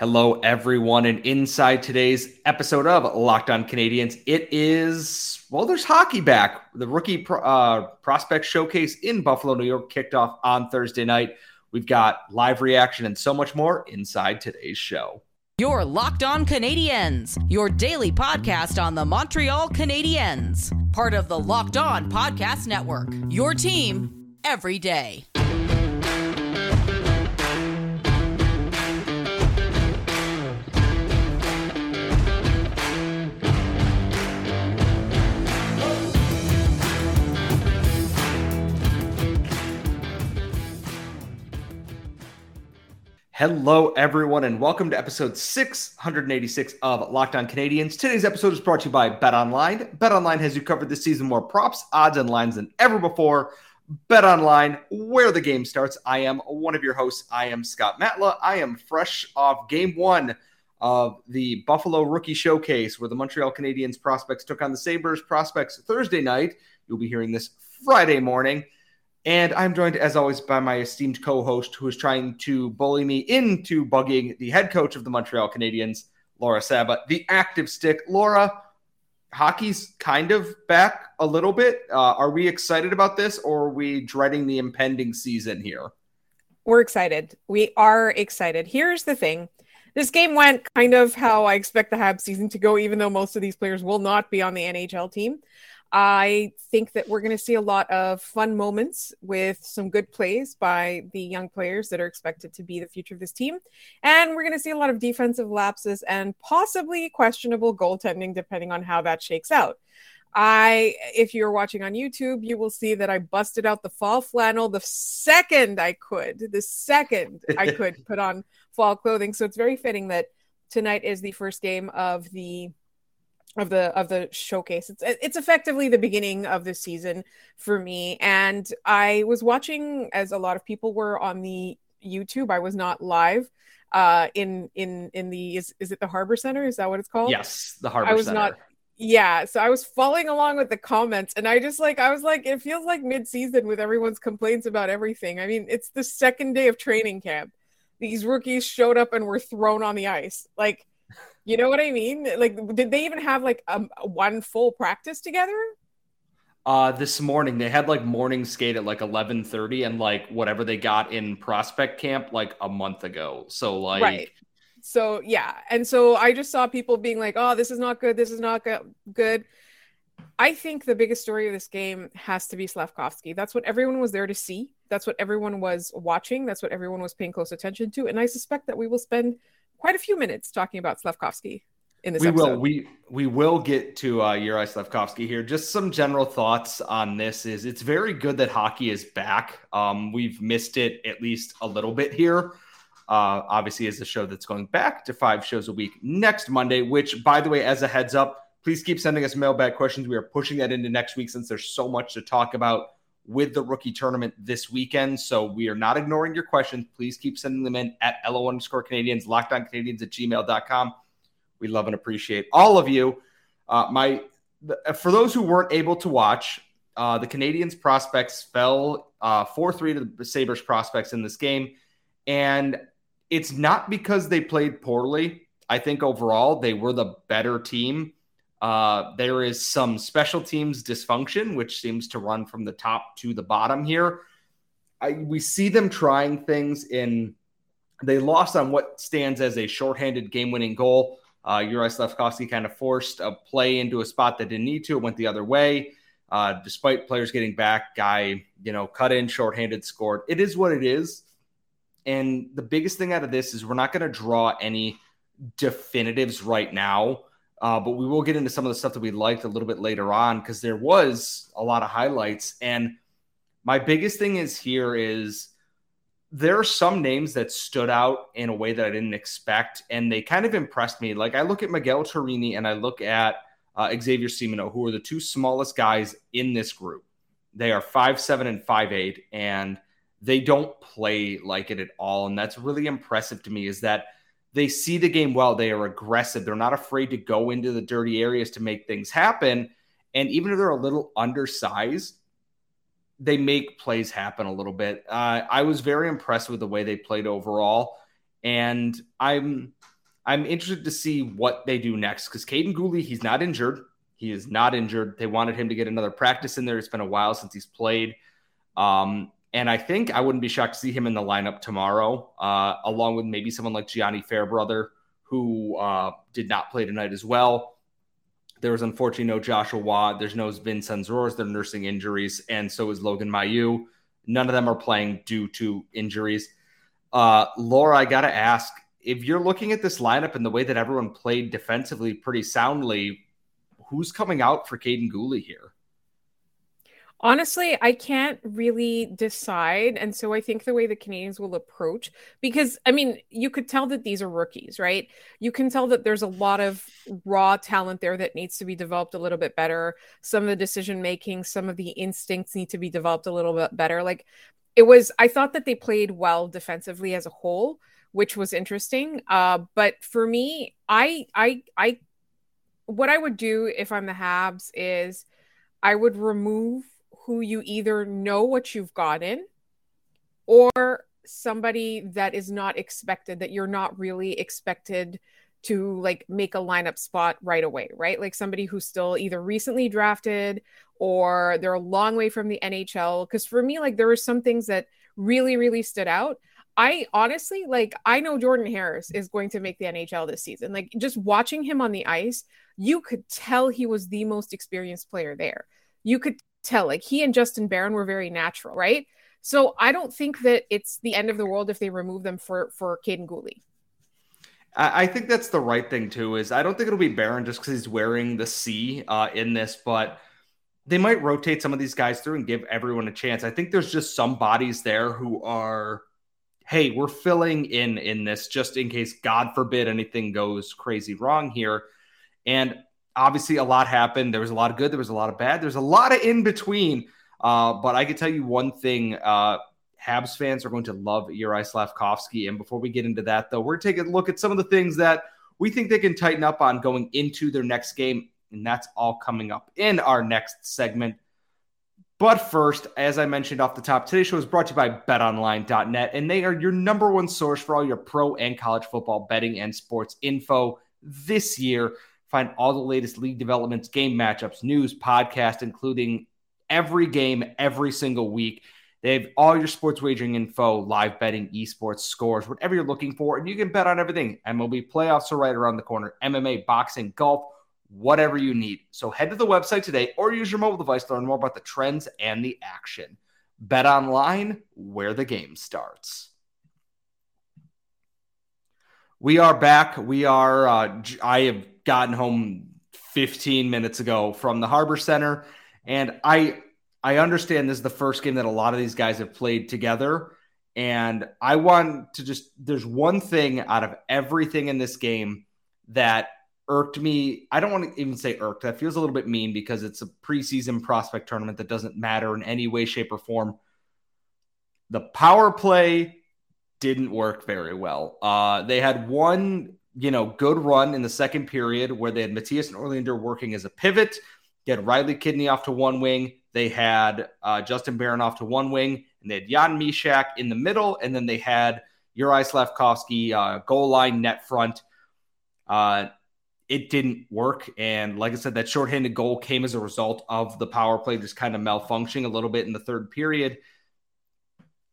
Hello, everyone, and inside today's episode of Locked On Canadiens, it is well, there's hockey back. The rookie uh, prospect showcase in Buffalo, New York, kicked off on Thursday night. We've got live reaction and so much more inside today's show. Your Locked On Canadiens, your daily podcast on the Montreal Canadiens, part of the Locked On Podcast Network. Your team every day. Hello, everyone, and welcome to episode 686 of Locked On Canadiens. Today's episode is brought to you by Bet Online. Bet Online has you covered this season more props, odds, and lines than ever before. Bet Online, where the game starts. I am one of your hosts. I am Scott Matla. I am fresh off game one of the Buffalo Rookie Showcase, where the Montreal Canadiens prospects took on the Sabres prospects Thursday night. You'll be hearing this Friday morning. And I'm joined, as always, by my esteemed co host who is trying to bully me into bugging the head coach of the Montreal Canadiens, Laura Saba, the active stick. Laura, hockey's kind of back a little bit. Uh, are we excited about this or are we dreading the impending season here? We're excited. We are excited. Here's the thing this game went kind of how I expect the Habs season to go, even though most of these players will not be on the NHL team. I think that we're going to see a lot of fun moments with some good plays by the young players that are expected to be the future of this team. And we're going to see a lot of defensive lapses and possibly questionable goaltending, depending on how that shakes out. I, if you're watching on YouTube, you will see that I busted out the fall flannel the second I could, the second I could put on fall clothing. So it's very fitting that tonight is the first game of the of the of the showcase. It's it's effectively the beginning of the season for me. And I was watching as a lot of people were on the YouTube. I was not live uh in in in the is, is it the harbor center is that what it's called yes the harbor i was center. not yeah so i was following along with the comments and i just like i was like it feels like mid-season with everyone's complaints about everything i mean it's the second day of training camp these rookies showed up and were thrown on the ice like you know what I mean? Like, did they even have like a, one full practice together? Uh, this morning they had like morning skate at like eleven thirty, and like whatever they got in prospect camp like a month ago. So like, right. So yeah, and so I just saw people being like, "Oh, this is not good. This is not good." I think the biggest story of this game has to be Slafkovsky. That's what everyone was there to see. That's what everyone was watching. That's what everyone was paying close attention to. And I suspect that we will spend quite a few minutes talking about Slafkovsky in this we episode. will we we will get to uh Juraj Slafkovsky here. Just some general thoughts on this is it's very good that hockey is back. Um we've missed it at least a little bit here. Uh obviously is a show that's going back to five shows a week next Monday, which by the way, as a heads up, please keep sending us mailbag questions. We are pushing that into next week since there's so much to talk about with the rookie tournament this weekend. So we are not ignoring your questions. Please keep sending them in at LO underscore Canadiens, lockdown Canadiens at gmail.com. We love and appreciate all of you. Uh, my the, For those who weren't able to watch, uh, the Canadiens prospects fell uh, 4 3 to the Sabres prospects in this game. And it's not because they played poorly. I think overall they were the better team. Uh, there is some special teams dysfunction, which seems to run from the top to the bottom here. I, we see them trying things in. They lost on what stands as a shorthanded game-winning goal. Uh, Juraj Slafkovsky kind of forced a play into a spot that didn't need to. It went the other way. Uh, despite players getting back, guy, you know, cut in, shorthanded, scored. It is what it is. And the biggest thing out of this is we're not going to draw any definitives right now. Uh, but we will get into some of the stuff that we liked a little bit later on because there was a lot of highlights. And my biggest thing is here is there are some names that stood out in a way that I didn't expect, and they kind of impressed me. Like I look at Miguel Tourigny and I look at uh, Xavier Simoneau, who are the two smallest guys in this group. They are five seven and five eight, and they don't play like it at all. And that's really impressive to me. Is that they see the game well. They are aggressive. They're not afraid to go into the dirty areas to make things happen. And even if they're a little undersized, they make plays happen a little bit. Uh, I was very impressed with the way they played overall. And I'm I'm interested to see what they do next because Kaiden Guhle, he's not injured. He is not injured. They wanted him to get another practice in there. It's been a while since he's played. Um, and I think I wouldn't be shocked to see him in the lineup tomorrow, uh, along with maybe someone like Gianni Fairbrother, who uh, did not play tonight as well. There was unfortunately no Joshua Watt. There's no Vinzenz Rohrer. They're nursing injuries. And so is Logan Mailloux. None of them are playing due to injuries. Uh, Laura, I got to ask if you're looking at this lineup and the way that everyone played defensively pretty soundly, who's coming out for Kaiden Guhle here? Honestly, I can't really decide. And so I think the way the Canadiens will approach, because I mean, you could tell that these are rookies, right? You can tell that there's a lot of raw talent there that needs to be developed a little bit better. Some of the decision making, some of the instincts need to be developed a little bit better. Like it was, I thought that they played well defensively as a whole, which was interesting. Uh, but for me, I, I, I, what I would do if I'm the Habs is I would remove who you either know what you've gotten or somebody that is not expected that you're not really expected to like make a lineup spot right away, right? Like somebody who's still either recently drafted or they're a long way from the NHL. Because for me, like there were some things that really, really stood out. I honestly like I know Jordan Harris is going to make the NHL this season. Like just watching him on the ice, you could tell he was the most experienced player there. You could tell. Like he and Justin Barron were very natural, right? So I don't think that it's the end of the world if they remove them for for Kaiden Guhle. I think that's the right thing too. Is I don't think it'll be Barron just because he's wearing the C uh, in this, but they might rotate some of these guys through and give everyone a chance. I think there's just some bodies there who are, hey, we're filling in in this just in case, God forbid, anything goes crazy wrong here. And obviously a lot happened. There was a lot of good. There was a lot of bad. There's a lot of in between. Uh, but I can tell you one thing: uh, Habs fans are going to love Juraj Slafkovsky. And before we get into that, though, we're taking a look at some of the things that we think they can tighten up on going into their next game, and that's all coming up in our next segment. But first, as I mentioned off the top, today's show is brought to you by betonline.net, and they are your number one source for all your pro and college football betting and sports info this year. Find all the latest league developments, game matchups, news, podcast, including every game every single week. They have all your sports wagering info, live betting, esports, scores, whatever you're looking for. And you can bet on everything. MLB playoffs are right around the corner, MMA, boxing, golf, whatever you need. So head to the website today or use your mobile device to learn more about the trends and the action. Bet online where the game starts. We are back. We are, uh, I have gotten home 15 minutes ago from the Harbor Center. And I I understand this is the first game that a lot of these guys have played together. And I want to just there's one thing out of everything in this game that irked me. I don't want to even say irked. That feels a little bit mean because it's a preseason prospect tournament that doesn't matter in any way, shape, or form. The power play didn't work very well. Uh, they had one you know, good run in the second period where they had Mattias Norlinder working as a pivot. They had Riley Kidney off to one wing. They had uh, Justin Barron off to one wing, and they had Jan Mysak in the middle, and then they had Juraj Slafkovsky uh, goal line net front. Uh, it didn't work, and like I said, that shorthanded goal came as a result of the power play just kind of malfunctioning a little bit in the third period.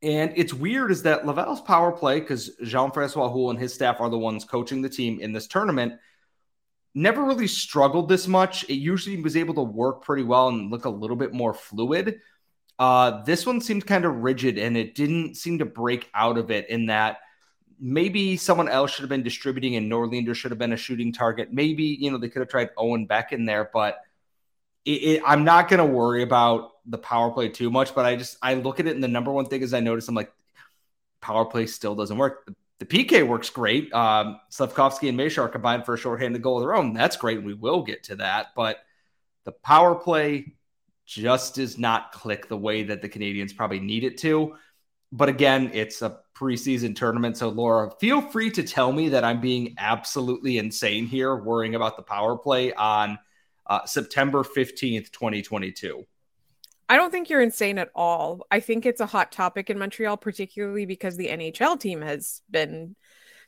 And it's weird is that Laval's power play, because Jean Francois Houle and his staff are the ones coaching the team in this tournament, never really struggled this much. It usually was able to work pretty well and look a little bit more fluid. Uh, this one seemed kind of rigid and it didn't seem to break out of it in that maybe someone else should have been distributing and Norlinder should have been a shooting target. Maybe, you know, they could have tried Owen Beck in there, but it, it, I'm not going to worry about the power play too much, but I just I look at it and the number one thing is I notice I'm like power play still doesn't work. The, the PK works great. Um, Slafkovsky and Mesar combined for a shorthanded goal of their own. That's great. and We will get to that, but the power play just does not click the way that the Canadiens probably need it to. But again, it's a preseason tournament. So, Laura, feel free to tell me that I'm being absolutely insane here, worrying about the power play on uh, September 15th, 2022. I don't think you're insane at all. I think it's a hot topic in Montreal, particularly because the NHL team has been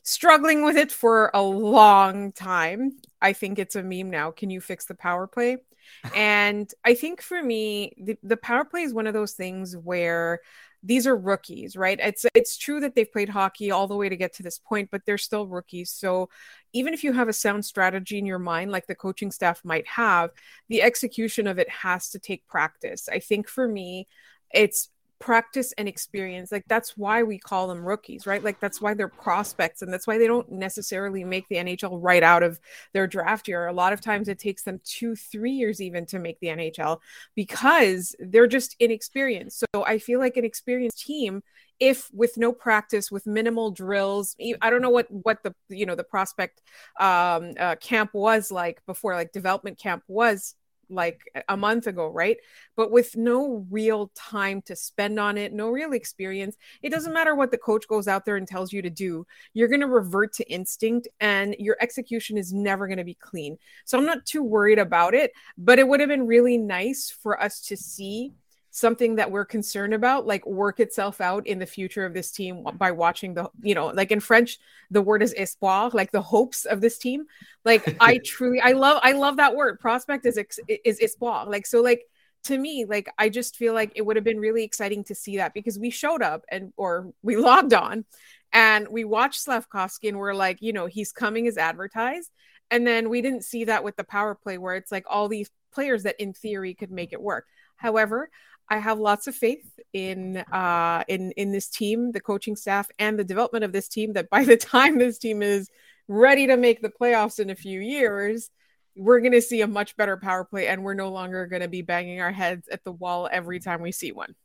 struggling with it for a long time. I think it's a meme now. Can you fix the power play? and I think for me, the, the power play is one of those things where these are rookies, right? It's it's true that they've played hockey all the way to get to this point, but they're still rookies. So even if you have a sound strategy in your mind, like the coaching staff might have, the execution of it has to take practice. I think for me, it's practice and experience like that's why we call them rookies right? Like that's why they're prospects and that's why they don't necessarily make the nhl right out of their draft year. A lot of times it takes them two three years even to make the nhl because they're just inexperienced. So i feel like an experienced team if with no practice with minimal drills i don't know what what the you know the prospect um, uh, camp was like before like development camp was like a month ago, right? But with no real time to spend on it, no real experience, it doesn't matter what the coach goes out there and tells you to do. You're going to revert to instinct and your execution is never going to be clean. So I'm not too worried about it, but it would have been really nice for us to see something that we're concerned about like work itself out in the future of this team by watching the you know like in french the word is espoir like the hopes of this team. Like i truly i love i love that word. Prospect is is espoir. Like so like to me like i just feel like it would have been really exciting to see that because we showed up and or we logged on and we watched slafkovsky and we're like you know he's coming as advertised and then we didn't see that with the power play where it's like all these players that in theory could make it work However, I have lots of faith in uh, in in this team, the coaching staff, and the development of this team. That by the time this team is ready to make the playoffs in a few years, we're going to see a much better power play, and we're no longer going to be banging our heads at the wall every time we see one.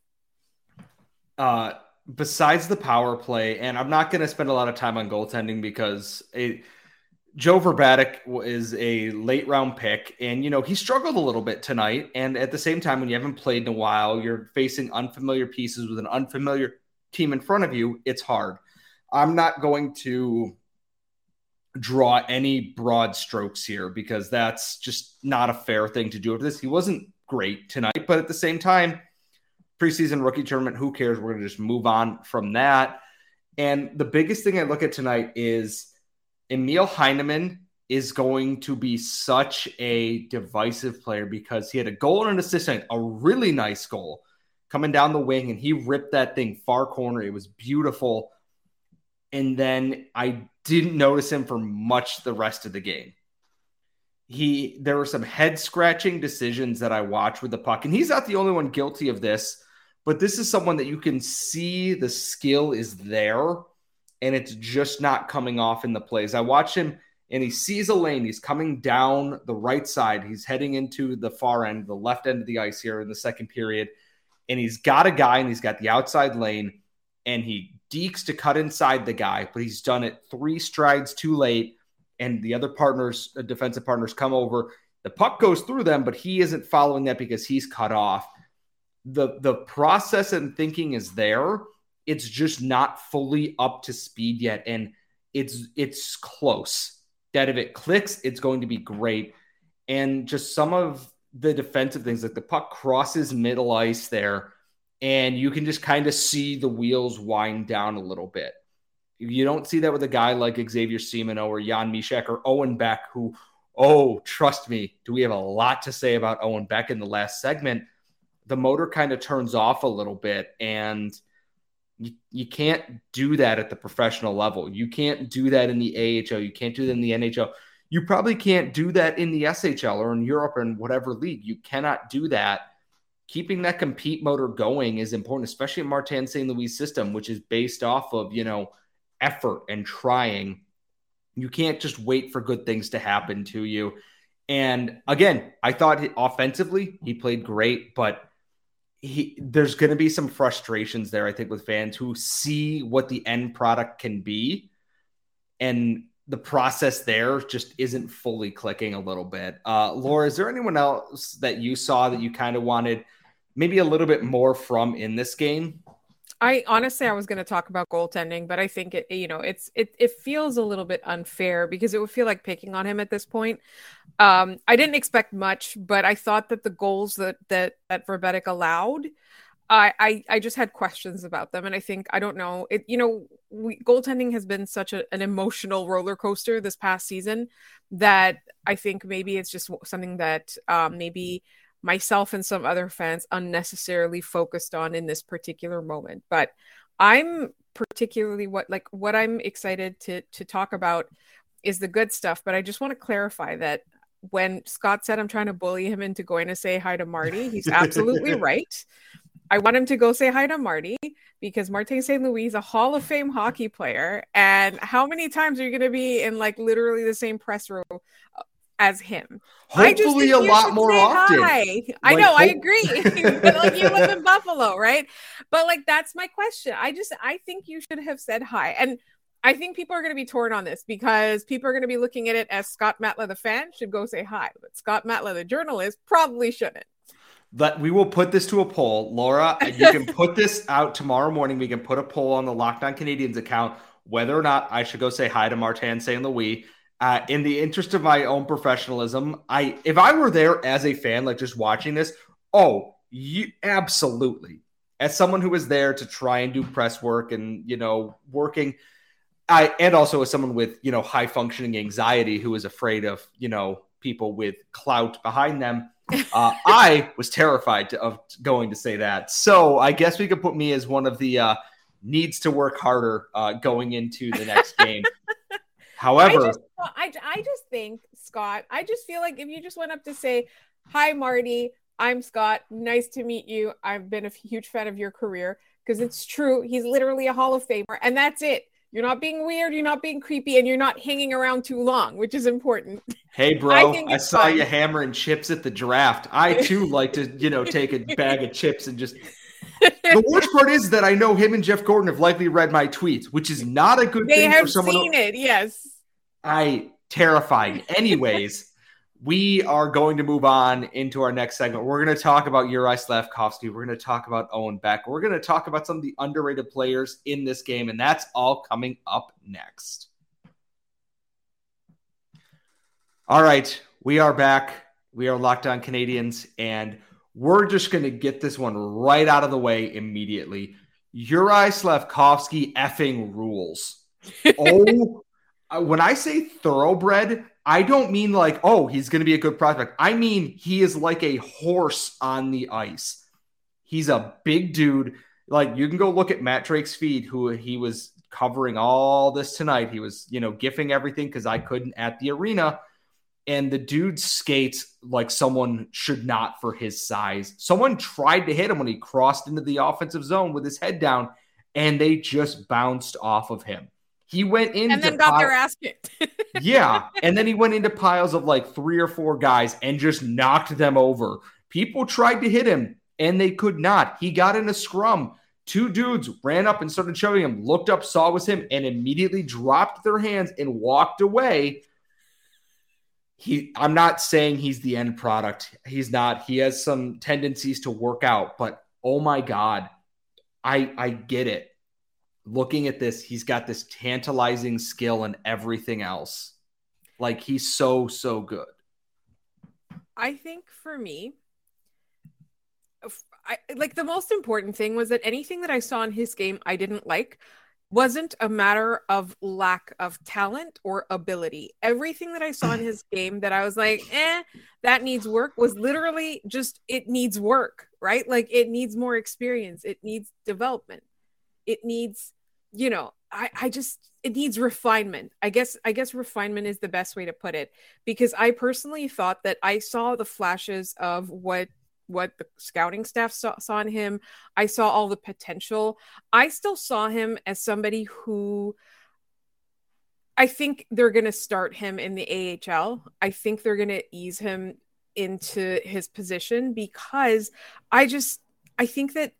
Uh, besides the power play, and I'm not going to spend a lot of time on goaltending because it Joe Vrbetic is a late round pick, and you know he struggled a little bit tonight. And at the same time, when you haven't played in a while, you're facing unfamiliar pieces with an unfamiliar team in front of you. It's hard. I'm not going to draw any broad strokes here because that's just not a fair thing to do with this. He wasn't great tonight, but at the same time, preseason rookie tournament, who cares? We're going to just move on from that. And the biggest thing I look at tonight is Emil Heineman is going to be such a divisive player because he had a goal and an assist, a really nice goal coming down the wing, and he ripped that thing far corner. It was beautiful. And then I didn't notice him for much the rest of the game. He there were some head scratching decisions that I watched with the puck, and he's not the only one guilty of this. But this is someone that you can see the skill is there and it's just not coming off in the plays. I watch him and he sees a lane. He's coming down the right side. He's heading into the far end, the left end of the ice here in the second period. And he's got a guy and he's got the outside lane and he dekes to cut inside the guy, but he's done it three strides too late. And the other partners, uh, defensive partners, come over. The puck goes through them, but he isn't following that because he's cut off. The the process and thinking is there it's just not fully up to speed yet and it's it's close. That if it clicks it's going to be great. And just some of the defensive things like the puck crosses middle ice there and you can just kind of see the wheels wind down a little bit. You don't see that with a guy like Xavier Simoneau or Jan Mysak or Owen Beck who oh trust me do we have a lot to say about Owen Beck in the last segment? The motor kind of turns off a little bit and – you, you can't do that at the professional level. You can't do that in the AHL. You can't do that in the NHL. You probably can't do that in the SHL or in Europe or in whatever league. You cannot do that. Keeping that compete motor going is important, especially in Martin St. Louis system, which is based off of, you know, effort and trying. You can't just wait for good things to happen to you. And again, I thought offensively he played great, but he there's going to be some frustrations there, I think, with fans who see what the end product can be, and the process there just isn't fully clicking a little bit. Uh, Laura, is there anyone else that you saw that you kind of wanted maybe a little bit more from in this game? I honestly I was going to talk about goaltending, but I think it you know it's it it feels a little bit unfair because it would feel like picking on him at this point. Um, I didn't expect much, but I thought that the goals that that that Vrbetic allowed I, I I just had questions about them, and I think I don't know. It you know, we, goaltending has been such a, an emotional roller coaster this past season that I think maybe it's just something that um, maybe myself and some other fans unnecessarily focused on in this particular moment. But I'm particularly what like what I'm excited to to talk about is the good stuff. But I just want to clarify that when Scott said I'm trying to bully him into going to say hi to Marty, he's absolutely right. I want him to go say hi to Marty because Martin St. Louis is a Hall of Fame hockey player. And how many times are you going to be in like literally the same press row uh, as him? Hopefully, a lot more often. Hi. I know, hope- I agree. but like you live in Buffalo, right? But like that's my question. I just I think you should have said hi. And I think people are going to be torn on this because people are going to be looking at it as Scott Matla, the fan, should go say hi, but Scott Matla, the journalist, probably shouldn't. But we will put this to a poll, Laura. You can put this out tomorrow morning. We can put a poll on the Locked On Canadiens account whether or not I should go say hi to Martin St. Louis. Uh, in the interest of my own professionalism, I if I were there as a fan, like just watching this, oh, you absolutely. As someone who was there to try and do press work and you know working I and also as someone with you know high functioning anxiety who is afraid of you know people with clout behind them. Uh, I was terrified to, of going to say that. So I guess we could put me as one of the uh, needs to work harder uh, going into the next game. However, I just, I, I just think Scott. I just feel like if you just went up to say, "Hi, Marty. I'm Scott. Nice to meet you. I've been a huge fan of your career." Because it's true, he's literally a Hall of Famer, and that's it you're not being weird, you're not being creepy, and you're not hanging around too long, which is important. Hey, bro, I, I saw fun. you hammering chips at the draft. I too like to, you know, take a bag of chips and just. the worst part is that I know him and Jeff Gorton have likely read my tweets, which is not a good they thing have for someone. Seen it, yes. I terrifying. Anyways, we are going to move on into our next segment. We're going to talk about Juraj Slafkovsky. We're going to talk about Owen Beck. We're going to talk about some of the underrated players in this game, and that's all coming up next. All right, we are back. We are locked on Canadiens, and we're just going to get this one right out of the way immediately. Juraj Slafkovsky effing rules. Oh, uh, when I say thoroughbred, I don't mean like, oh, he's going to be a good prospect. I mean, he is like a horse on the ice. He's a big dude. Like, you can go look at Matt Drake's feed, who he was covering all this tonight. He was, you know, gifting everything because I couldn't at the arena. And the dude skates like someone should not for his size. Someone tried to hit him when he crossed into the offensive zone with his head down, and they just bounced off of him. He went in and then got their ass kicked. yeah. And then he went into piles of like three or four guys and just knocked them over. People tried to hit him and they could not. He got in a scrum. Two dudes ran up and started shoving him, looked up, saw it was him, and immediately dropped their hands and walked away. He I'm not saying he's the end product. He's not. He has some tendencies to work out, but oh my God, I I get it looking at this, he's got this tantalizing skill and everything else. Like he's so, so good. I think for me, I, like the most important thing was that anything that I saw in his game I didn't like wasn't a matter of lack of talent or ability. Everything that I saw in his game that I was like, eh, that needs work was literally just it needs work, right? Like it needs more experience, it needs development, it needs you know I, I just it needs refinement. I guess i guess refinement is the best way to put it because i personally thought that i saw the flashes of what what the scouting staff saw, saw in him. I saw all the potential. I still saw him as somebody who i think they're going to start him in the ahl i think they're going to ease him into his position because i just i think that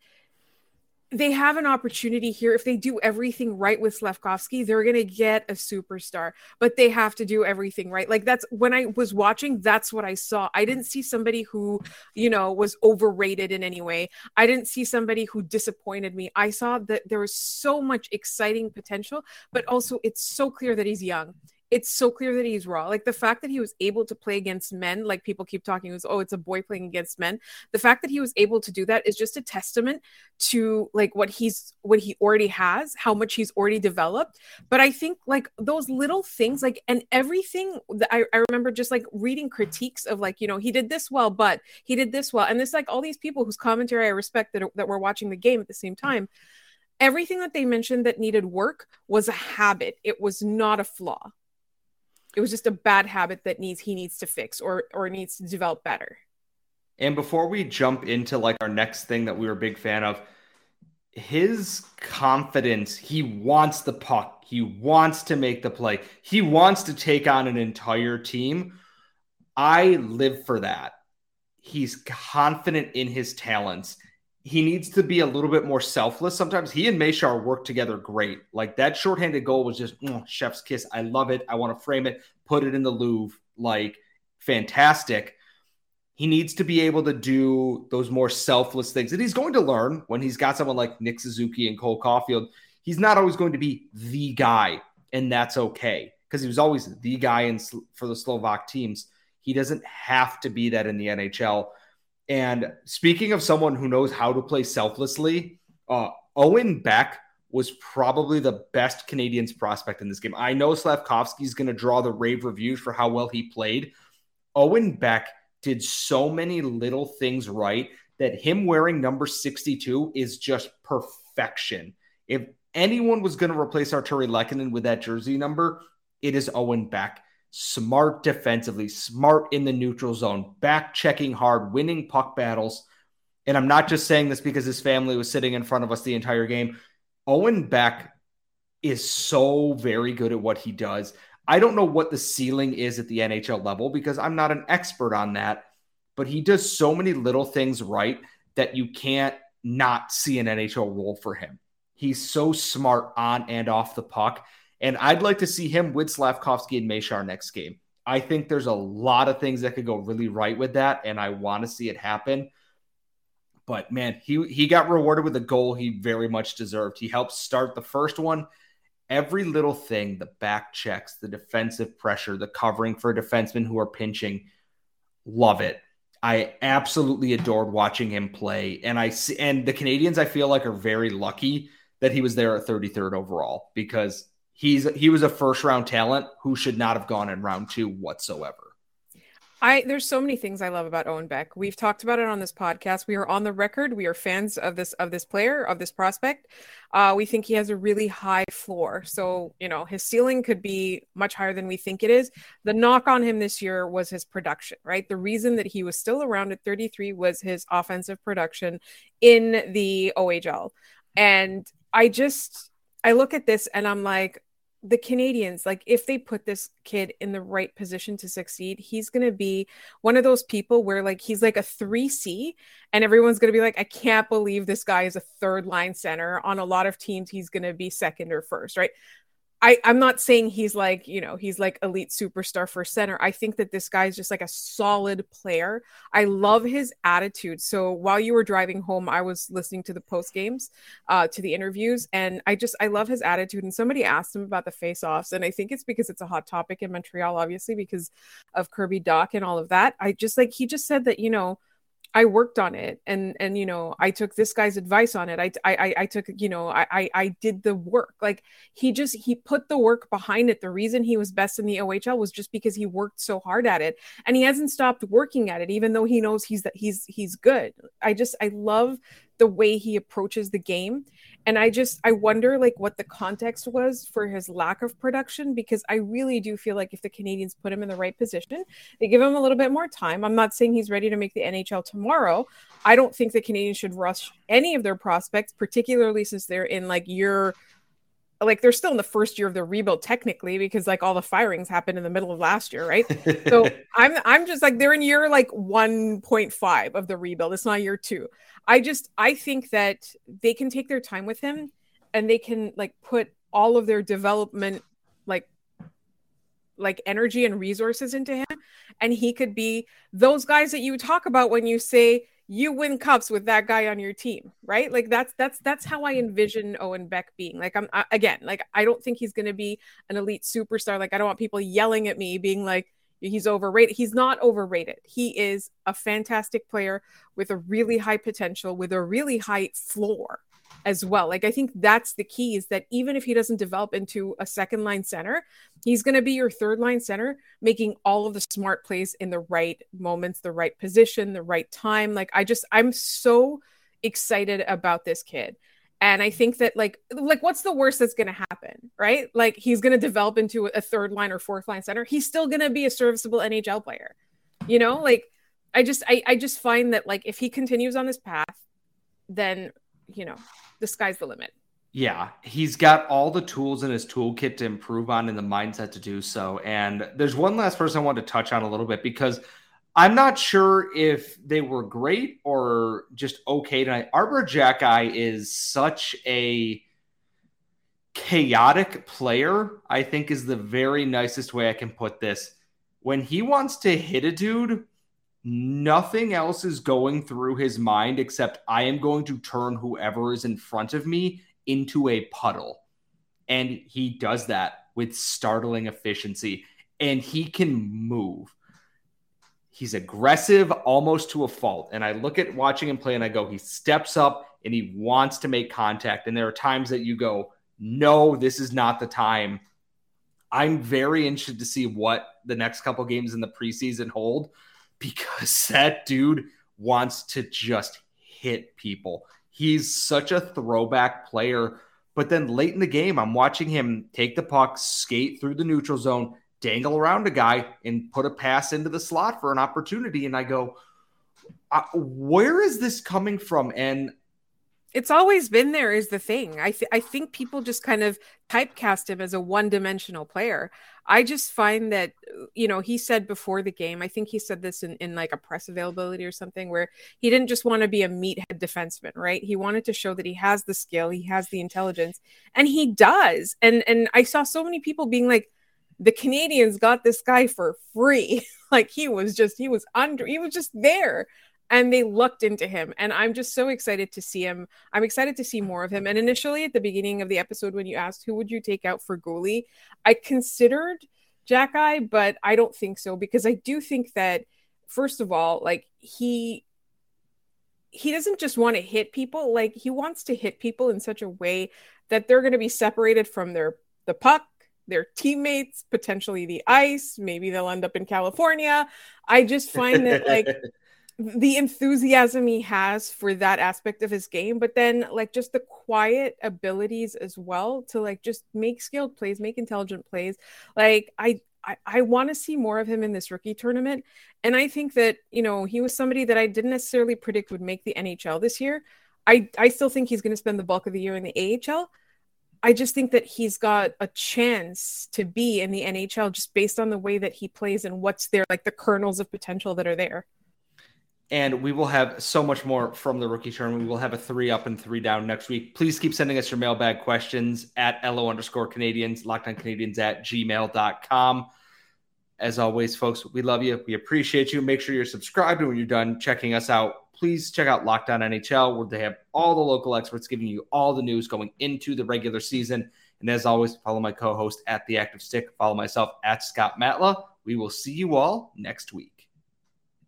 they have an opportunity here. If they do everything right with Slafkovsky, they're going to get a superstar, but they have to do everything right. Like that's when I was watching, that's what I saw. I didn't see somebody who, you know, was overrated in any way. I didn't see somebody who disappointed me. I saw that there was so much exciting potential, but also it's so clear that he's young it's so clear that he's raw. Like the fact that he was able to play against men, like people keep talking, was oh, it's a boy playing against men. The fact that he was able to do that is just a testament to like what he's what he already has, how much he's already developed. But I think like those little things, like and everything that I, I remember just like reading critiques of like, you know, he did this well, but he did this well. And this like all these people whose commentary I respect that, that were watching the game at the same time everything that they mentioned that needed work was a habit it was not a flaw it was just a bad habit that needs he needs to fix or or needs to develop better. And before we jump into like our next thing that we were a big fan of, his confidence, he wants the puck. He wants to make the play. He wants to take on an entire team. I live for that. He's confident in his talents. He needs to be a little bit more selfless. Sometimes he and Mesar work together great. Like that shorthanded goal was just mm, chef's kiss. I love it. I want to frame it, put it in the Louvre. Like fantastic. He needs to be able to do those more selfless things. And he's going to learn when he's got someone like Nick Suzuki and Cole Caufield. He's not always going to be the guy, and that's okay because he was always the guy in, for the Slovak teams. He doesn't have to be that in the NHL. And speaking of someone who knows how to play selflessly, uh, Owen Beck was probably the best Canadiens prospect in this game. I know Slafkovsky is going to draw the rave reviews for how well he played. Owen Beck did so many little things right that him wearing number 62 is just perfection. If anyone was going to replace Artturi Lehkonen with that jersey number, it is Owen Beck smart defensively, smart in the neutral zone, back checking hard, winning puck battles. And I'm not just saying this because his family was sitting in front of us the entire game. Owen Beck is so very good at what he does. I don't know what the ceiling is at the NHL level because I'm not an expert on that, but he does so many little things right that you can't not see an NHL role for him. He's so smart on and off the puck. And I'd like to see him with Slafkovsky and Mesar next game. I think there's a lot of things that could go really right with that, and I want to see it happen. But man, he he got rewarded with a goal he very much deserved. He helped start the first one. Every little thing, the back checks, the defensive pressure, the covering for defensemen who are pinching, love it. I absolutely adored watching him play, and I see, and the Canadiens I feel like are very lucky that he was there at 33rd overall because he's he was a first round talent who should not have gone in round two whatsoever. I there's so many things I love about Owen Beck. We've talked about it on this podcast. We are on the record. We are fans of this of this player of this prospect. Uh, we think he has a really high floor. So you know his ceiling could be much higher than we think it is. The knock on him this year was his production. Right. The reason that he was still around at 33 was his offensive production in the OHL. And I just I look at this and I'm like, the Canadiens, like if they put this kid in the right position to succeed, he's going to be one of those people where like he's like a 3C and everyone's going to be like I can't believe this guy is a third line center on a lot of teams he's going to be second or first, right? I, I'm not saying he's like, you know, he's like elite superstar for center. I think that this guy is just like a solid player. I love his attitude. So while you were driving home, I was listening to the post games, uh, to the interviews, and I just I love his attitude. And somebody asked him about the face offs, and I think it's because it's a hot topic in Montreal, obviously, because of Kirby Dach and all of that. I just like he just said that, you know, I worked on it and and you know I took this guy's advice on it. I I I took you know I, I I did the work. Like he just he put the work behind it. The reason he was best in the OHL was just because he worked so hard at it, and he hasn't stopped working at it, even though he knows he's that he's he's good. I just I love the way he approaches the game. And i just i wonder like what the context was for his lack of production because i really do feel like if the canadiens put him in the right position they give him a little bit more time. I'm not saying he's ready to make the nhl tomorrow. I don't think the canadiens should rush any of their prospects particularly since they're in like year like they're still in the first year of their rebuild technically because like all the firings happened in the middle of last year right? So i'm i'm just like they're in year like 1.5 of the rebuild. It's not year two. I just i think that they can take their time with him and they can like put all of their development like like energy and resources into him. And he could be those guys that you talk about when you say you win cups with that guy on your team, right? Like that's that's that's how I mm-hmm. envision Owen Beck being. Like I'm I, again, like I don't think he's going to be an elite superstar. Like I don't want people yelling at me being like he's overrated. He's not overrated. He is a fantastic player with a really high potential, with a really high floor as well. Like I think that's the key is that even if he doesn't develop into a second line center, he's going to be your third line center, making all of the smart plays in the right moments, the right position, the right time. Like I just I'm so excited about this kid. And I think that like like what's the worst that's going to happen, right? Like he's going to develop into a third line or fourth line center. He's still going to be a serviceable NHL player. You know, like I just I I just find that like if he continues on this path, then you know the sky's the limit. Yeah, he's got all the tools in his toolkit to improve on and the mindset to do so. And there's one last person I want to touch on a little bit because I'm not sure if they were great or just okay tonight. Arber Xhekaj is such a chaotic player, I think is the very nicest way I can put this. When he wants to hit a dude, nothing else is going through his mind except I am going to turn whoever is in front of me into a puddle. And he does that with startling efficiency and he can move. He's aggressive almost to a fault. And I look at watching him play and I go, he steps up and he wants to make contact. And there are times that you go, no, this is not the time. I'm very interested to see what the next couple games in the preseason hold because that dude wants to just hit people. He's such a throwback player. But then late in the game, I'm watching him take the puck, skate through the neutral zone, dangle around a guy, and put a pass into the slot for an opportunity. And I go, uh, where is this coming from? And it's always been there is the thing. I th- I think people just kind of typecast him as a one-dimensional player. I just find that you know, he said before the game, I think he said this in, in like a press availability or something where he didn't just want to be a meathead defenseman, right? He wanted to show that he has the skill, he has the intelligence, and he does. And and I saw so many people being like the Canadiens got this guy for free. like he was just he was under he was just there and they looked into him and i'm just so excited to see him. I'm excited to see more of him. And initially at the beginning of the episode when you asked who would you take out for goalie i considered Xhekaj but i don't think so because i do think that first of all like he he doesn't just want to hit people like he wants to hit people in such a way that they're going to be separated from their the puck their teammates potentially the ice maybe they'll end up in california. I just find that like the enthusiasm he has for that aspect of his game, but then like just the quiet abilities as well to like just make skilled plays, make intelligent plays. Like I I, I want to see more of him in this rookie tournament. And I think that, you know, he was somebody that I didn't necessarily predict would make the NHL this year. I, I still think he's going to spend the bulk of the year in the AHL. I just think that he's got a chance to be in the NHL just based on the way that he plays and what's there, like the kernels of potential that are there and we will have so much more from the rookie tournament. We will have a three up and three down next week. Please keep sending us your mailbag questions at LO underscore Canadiens, lockdown Canadiens at gmail.com. As always, folks, we love you. We appreciate you. Make sure you're subscribed. And when you're done checking us out, please check out Locked On NHL, where they have all the local experts giving you all the news going into the regular season. And as always, follow my co host at The Active Stick. Follow myself at Scott Matla. We will see you all next week.